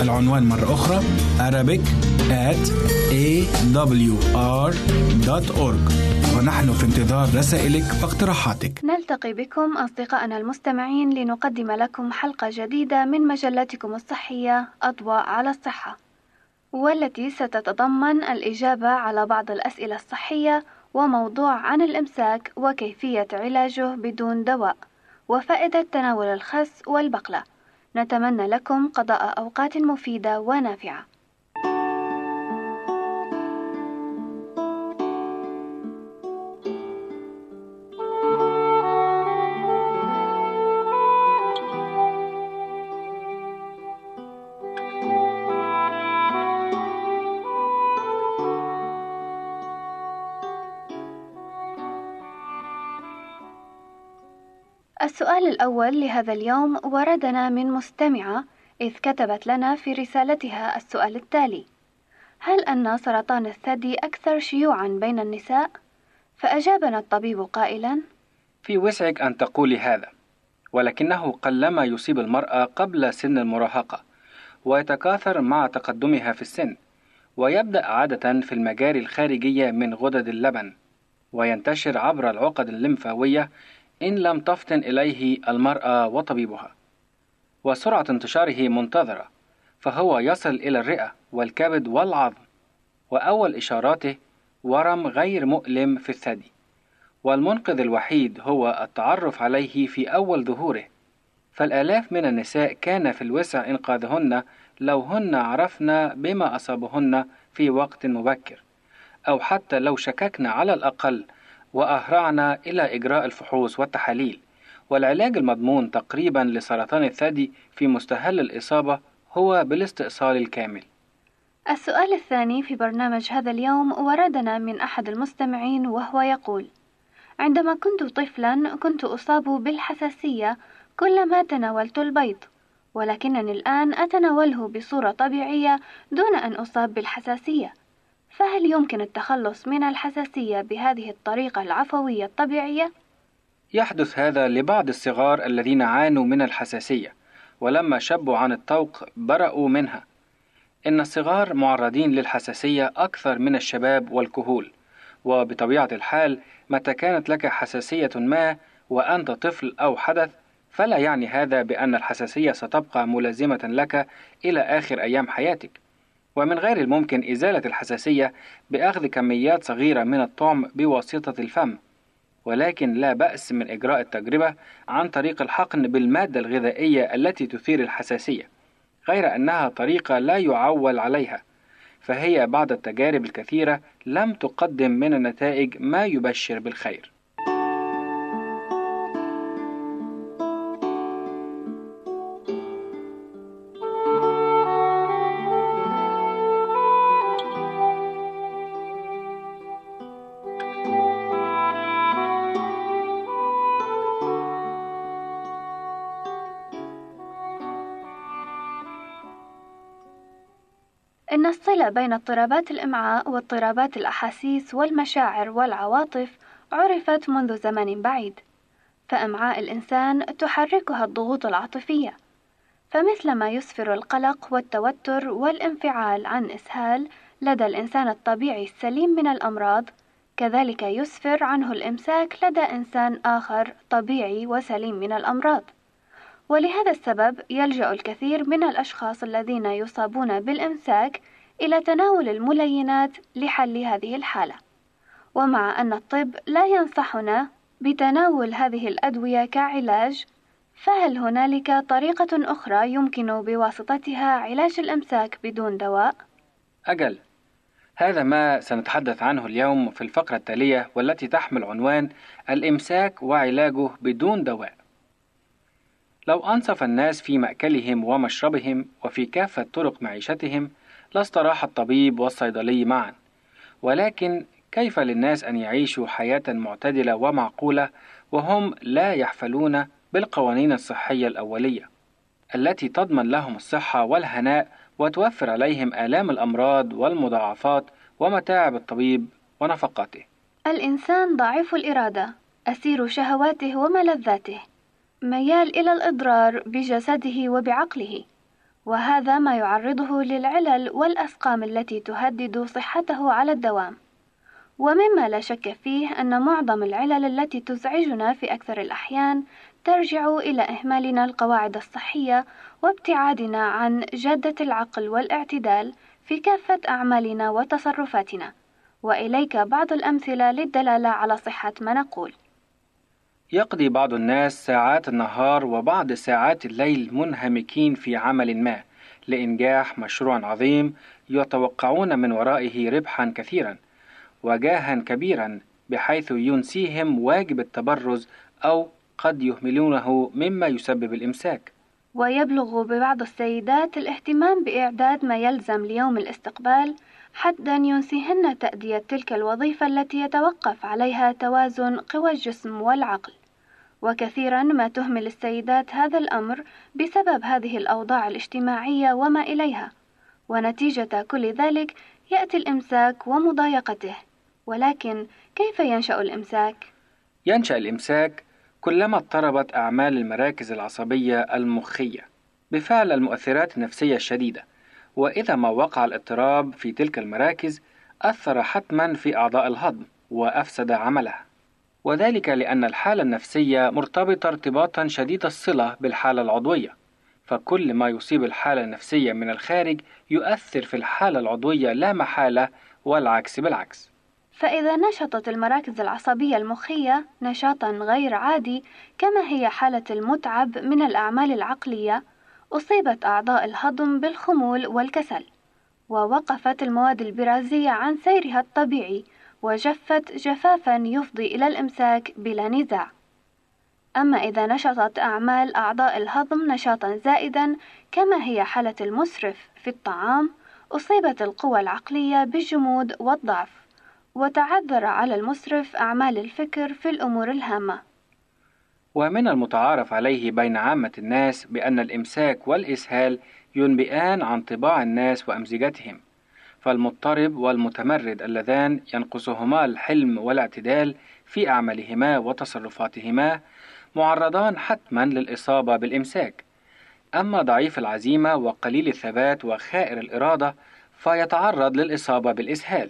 العنوان مرة أخرى Arabic at awr.org ونحن في انتظار رسائلك واقتراحاتك. نلتقي بكم أصدقائنا المستمعين لنقدم لكم حلقة جديدة من مجلتكم الصحية أضواء على الصحة والتي ستتضمن الإجابة على بعض الأسئلة الصحية وموضوع عن الإمساك وكيفية علاجه بدون دواء وفائدة تناول الخس والبقلة. نتمنى لكم قضاء أوقات مفيدة ونافعة. السؤال الأول لهذا اليوم وردنا من مستمعة إذ كتبت لنا في رسالتها السؤال التالي: هل أن سرطان الثدي أكثر شيوعًا بين النساء؟ فأجابنا الطبيب قائلًا: في وسعك أن تقولي هذا ولكنه قلما يصيب المرأة قبل سن المراهقة ويتكاثر مع تقدمها في السن ويبدأ عادة في المجاري الخارجية من غدد اللبن وينتشر عبر العقد الليمفاوية إن لم تفطن إليه المرأة وطبيبها وسرعة انتشاره منتظرة فهو يصل إلى الرئة والكبد والعظم وأول إشاراته ورم غير مؤلم في الثدي والمنقذ الوحيد هو التعرف عليه في أول ظهوره. فالآلاف من النساء كان في الوسع إنقاذهن لو هن عرفن بما أصابهن في وقت مبكر أو حتى لو شككنا على الأقل وأهرعنا إلى إجراء الفحوص والتحاليل. والعلاج المضمون تقريبا لسرطان الثدي في مستهل الإصابة هو بالاستئصال الكامل. السؤال الثاني في برنامج هذا اليوم وردنا من أحد المستمعين وهو يقول: عندما كنت طفلا كنت أصاب بالحساسية كلما تناولت البيض، ولكنني الآن أتناوله بصورة طبيعية دون أن أصاب بالحساسية، فهل يمكن التخلص من الحساسية بهذه الطريقة العفوية الطبيعية؟ يحدث هذا لبعض الصغار الذين عانوا من الحساسية ولما شبوا عن الطوق برأوا منها إن الصغار معرضين للحساسية أكثر من الشباب والكهول وبطبيعة الحال متى كانت لك حساسية ما وأنت طفل أو حدث فلا يعني هذا بأن الحساسية ستبقى ملازمة لك إلى آخر أيام حياتك ومن غير الممكن إزالة الحساسية بأخذ كميات صغيرة من الطعم بواسطة الفم ولكن لا بأس من إجراء التجربة عن طريق الحقن بالمادة الغذائية التي تثير الحساسية غير أنها طريقة لا يعول عليها فهي بعد التجارب الكثيرة لم تقدم من النتائج ما يبشر بالخير. بين اضطرابات الإمعاء واضطرابات الأحاسيس والمشاعر والعواطف عرفت منذ زمن بعيد، فإمعاء الإنسان تحركها الضغوط العاطفية، فمثلما يسفر القلق والتوتر والانفعال عن إسهال لدى الإنسان الطبيعي السليم من الأمراض، كذلك يسفر عنه الإمساك لدى إنسان آخر طبيعي وسليم من الأمراض. ولهذا السبب يلجأ الكثير من الأشخاص الذين يصابون بالإمساك إلى تناول الملينات لحل هذه الحالة. ومع أن الطب لا ينصحنا بتناول هذه الأدوية كعلاج، فهل هنالك طريقة أخرى يمكن بواسطتها علاج الإمساك بدون دواء؟ أجل هذا ما سنتحدث عنه اليوم في الفقرة التالية والتي تحمل عنوان الإمساك وعلاجه بدون دواء. لو أنصف الناس في مأكلهم ومشربهم وفي كافة طرق معيشتهم لاستراح الطبيب والصيدلي معا. ولكن كيف للناس أن يعيشوا حياة معتدلة ومعقولة وهم لا يحفلون بالقوانين الصحية الأولية التي تضمن لهم الصحة والهناء وتوفر عليهم آلام الأمراض والمضاعفات ومتاعب الطبيب ونفقاته. الإنسان ضعيف الإرادة، أسير شهواته وملذاته، ميال إلى الإضرار بجسده وبعقله، وهذا ما يعرضه للعلل والأسقام التي تهدد صحته على الدوام. ومما لا شك فيه أن معظم العلل التي تزعجنا في أكثر الأحيان ترجع إلى إهمالنا القواعد الصحية وابتعادنا عن جادة العقل والاعتدال في كافة أعمالنا وتصرفاتنا، وإليك بعض الأمثلة للدلالة على صحة ما نقول. يقضي بعض الناس ساعات النهار وبعض ساعات الليل منهمكين في عمل ما لإنجاح مشروع عظيم يتوقعون من ورائه ربحا كثيرا وجاها كبيرا بحيث ينسيهم واجب التبرز أو قد يهملونه مما يسبب الإمساك. ويبلغ ببعض السيدات الاهتمام بإعداد ما يلزم ليوم الاستقبال حتى ينسيهن تأدية تلك الوظيفة التي يتوقف عليها توازن قوى الجسم والعقل. وكثيرا ما تهمل السيدات هذا الأمر بسبب هذه الأوضاع الاجتماعية وما إليها، ونتيجة كل ذلك يأتي الإمساك ومضايقته، ولكن كيف ينشأ الإمساك؟ ينشأ الإمساك كلما اضطربت أعمال المراكز العصبية المخية بفعل المؤثرات النفسية الشديدة، وإذا ما وقع الاضطراب في تلك المراكز أثر حتما في أعضاء الهضم وأفسد عملها، وذلك لأن الحالة النفسية مرتبطة ارتباطا شديد الصلة بالحالة العضوية، فكل ما يصيب الحالة النفسية من الخارج يؤثر في الحالة العضوية لا محالة والعكس بالعكس. فإذا نشطت المراكز العصبية المخية نشاطا غير عادي كما هي حالة المتعب من الأعمال العقلية أصيبت أعضاء الهضم بالخمول والكسل ووقفت المواد البرازية عن سيرها الطبيعي وجفت جفافا يفضي إلى الإمساك بلا نزاع أما إذا نشطت أعمال أعضاء الهضم نشاطا زائدا كما هي حالة المسرف في الطعام أصيبت القوى العقلية بالجمود والضعف وتعذر على المسرف أعمال الفكر في الأمور الهامة. ومن المتعارف عليه بين عامة الناس بأن الإمساك والإسهال ينبئان عن طباع الناس وأمزجتهم، فالمضطرب والمتمرد اللذان ينقصهما الحلم والاعتدال في أعمالهما وتصرفاتهما معرضان حتما للإصابة بالإمساك، أما ضعيف العزيمة وقليل الثبات وخائر الإرادة فيتعرض للإصابة بالإسهال.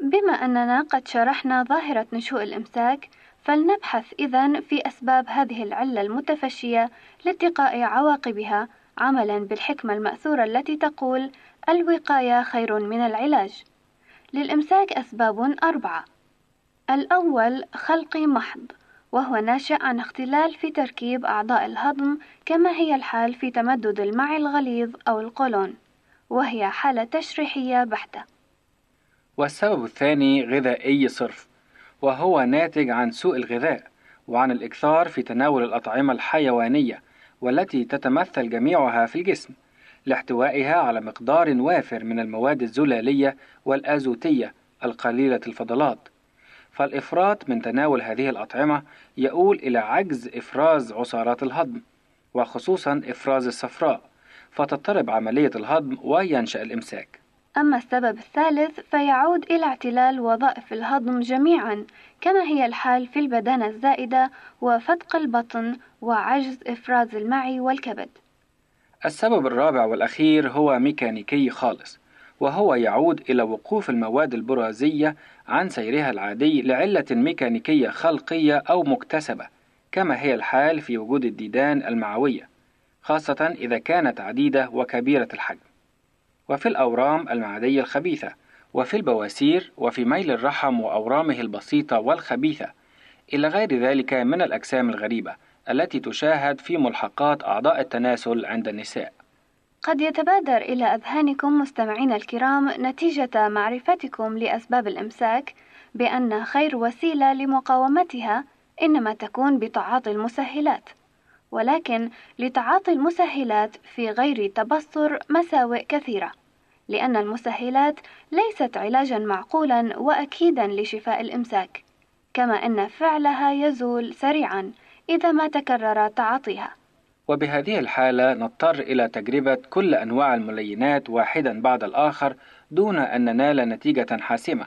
بما أننا قد شرحنا ظاهرة نشوء الإمساك، فلنبحث إذا في أسباب هذه العلة المتفشية لاتقاء عواقبها عملا بالحكمة المأثورة التي تقول: الوقاية خير من العلاج. للإمساك أسباب أربعة. الأول خلقي محض، وهو ناشئ عن اختلال في تركيب أعضاء الهضم كما هي الحال في تمدد المعي الغليظ أو القولون، وهي حالة تشريحية بحتة. والسبب الثاني غذائي صرف وهو ناتج عن سوء الغذاء وعن الإكثار في تناول الأطعمة الحيوانية والتي تتمثل جميعها في الجسم لاحتوائها على مقدار وافر من المواد الزلالية والأزوتية القليلة الفضلات. فالإفراط من تناول هذه الأطعمة يؤول إلى عجز إفراز عصارات الهضم وخصوصا إفراز الصفراء فتضطرب عملية الهضم وينشأ الإمساك. أما السبب الثالث فيعود إلى اعتلال وظائف الهضم جميعا كما هي الحال في البدانة الزائدة وفتق البطن وعجز إفراز المعي والكبد. السبب الرابع والأخير هو ميكانيكي خالص وهو يعود إلى وقوف المواد البرازية عن سيرها العادي لعلة ميكانيكية خلقية أو مكتسبة كما هي الحال في وجود الديدان المعوية خاصة إذا كانت عديدة وكبيرة الحجم. وفي الأورام المعدية الخبيثة وفي البواسير وفي ميل الرحم وأورامه البسيطة والخبيثة إلى غير ذلك من الأجسام الغريبة التي تشاهد في ملحقات أعضاء التناسل عند النساء. قد يتبادر إلى أذهانكم مستمعينا الكرام نتيجة معرفتكم لأسباب الإمساك بأن خير وسيلة لمقاومتها إنما تكون بتعاطي المسهلات، ولكن لتعاطي المسهلات في غير تبصر مساوئ كثيرة، لأن المسهلات ليست علاجا معقولا وأكيدا لشفاء الإمساك، كما أن فعلها يزول سريعا إذا ما تكرر تعاطيها. وبهذه الحالة نضطر إلى تجربة كل أنواع الملينات واحدا بعد الآخر دون أن ننال نتيجة حاسمة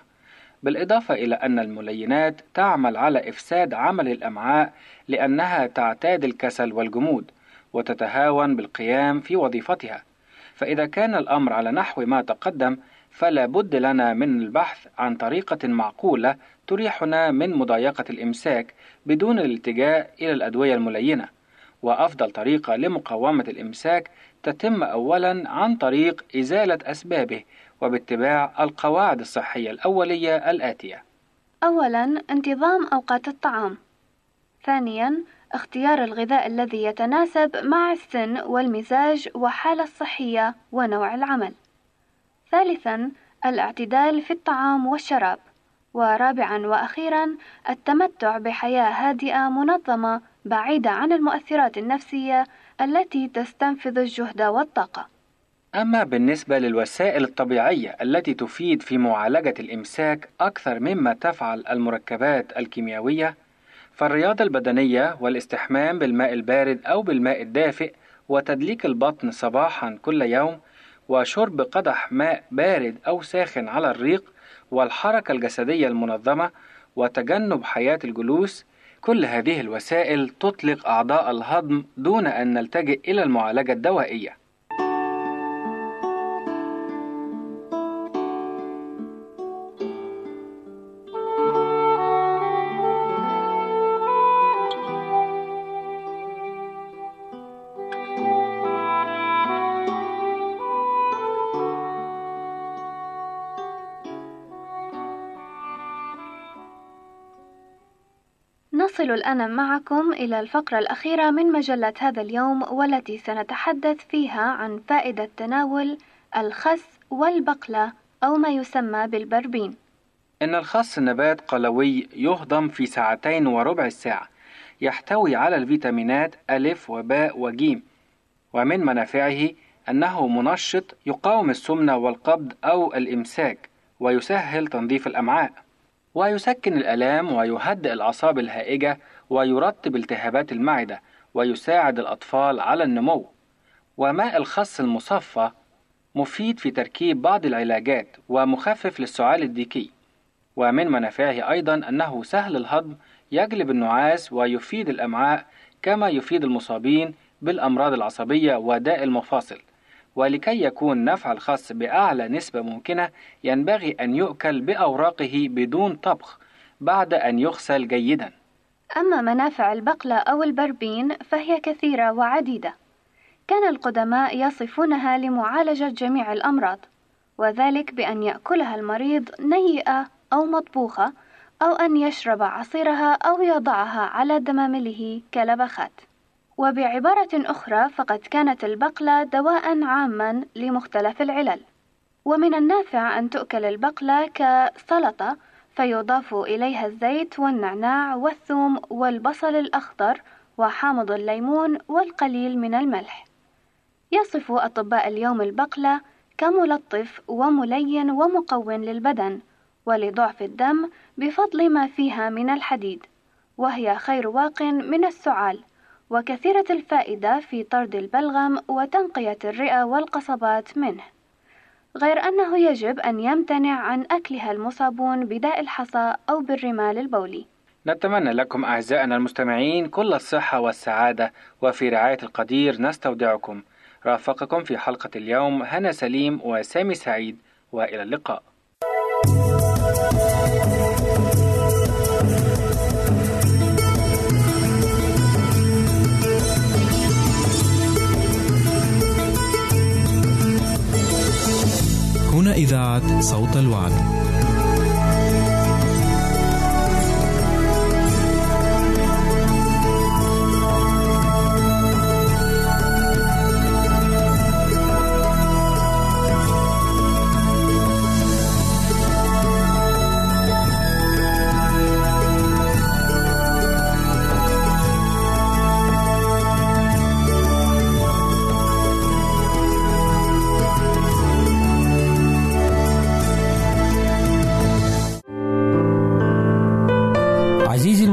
بالإضافة إلى أن الملينات تعمل على إفساد عمل الأمعاء لأنها تعتاد الكسل والجمود وتتهاون بالقيام في وظيفتها فإذا كان الأمر على نحو ما تقدم فلا بد لنا من البحث عن طريقة معقولة تريحنا من مضايقة الإمساك بدون الالتجاء إلى الأدوية الملينة. وأفضل طريقة لمقاومة الإمساك تتم أولا عن طريق إزالة أسبابه وباتباع القواعد الصحية الأولية الآتية. أولا انتظام أوقات الطعام. ثانيا اختيار الغذاء الذي يتناسب مع السن والمزاج والحالة الصحية ونوع العمل. ثالثا الاعتدال في الطعام والشراب. ورابعا وأخيرا التمتع بحياة هادئة منظمة بعيدة عن المؤثرات النفسية التي تستنفذ الجهد والطاقة. أما بالنسبة للوسائل الطبيعية التي تفيد في معالجة الإمساك أكثر مما تفعل المركبات الكيميائية، فالرياضة البدنية والاستحمام بالماء البارد أو بالماء الدافئ وتدليك البطن صباحا كل يوم وشرب قدح ماء بارد أو ساخن على الريق والحركة الجسدية المنظمة وتجنب حياة الجلوس كل هذه الوسائل تطلق أعضاء الهضم دون أن نلتجئ إلى المعالجة الدوائية. نصل الآن معكم إلى الفقرة الأخيرة من مجلة هذا اليوم والتي سنتحدث فيها عن فائدة تناول الخس والبقلة أو ما يسمى بالبربين. إن الخس نبات قلوي يهضم في ساعتين وربع الساعة، يحتوي على الفيتامينات ألف وباء وجيم، ومن منافعه أنه منشط يقاوم السمنة والقبض أو الإمساك، ويسهل تنظيف الأمعاء. ويسكن الآلام ويهدئ الأعصاب الهائجة ويرطب التهابات المعدة ويساعد الأطفال على النمو. وماء الخس المصفى مفيد في تركيب بعض العلاجات ومخفف للسعال الديكي. ومن منافعه أيضا أنه سهل الهضم يجلب النعاس ويفيد الأمعاء كما يفيد المصابين بالأمراض العصبية وداء المفاصل. ولكي يكون نفع الخس بأعلى نسبة ممكنة ينبغي أن يؤكل بأوراقه بدون طبخ بعد أن يغسل جيدا. أما منافع البقلة أو البربين فهي كثيرة وعديدة. كان القدماء يصفونها لمعالجة جميع الأمراض وذلك بأن يأكلها المريض نيئة أو مطبوخة أو أن يشرب عصيرها أو يضعها على دمامله كلبخات. وبعبارة أخرى فقد كانت البقلة دواء عاما لمختلف العلل. ومن النافع أن تؤكل البقلة كسلطة فيضاف إليها الزيت والنعناع والثوم والبصل الأخضر وحامض الليمون والقليل من الملح. يصف أطباء اليوم البقلة كملطف وملين ومقوٍ للبدن ولضعف الدم بفضل ما فيها من الحديد وهي خير واق من السعال. وكثيرة الفائدة في طرد البلغم وتنقية الرئة والقصبات منه غير أنه يجب أن يمتنع عن أكلها المصابون بداء الحصى أو بالرمال البولي. نتمنى لكم أعزائنا المستمعين كل الصحة والسعادة وفي رعاية القدير نستودعكم. رافقكم في حلقة اليوم هنا سليم وسامي سعيد وإلى اللقاء. إذاعة صوت الوعد.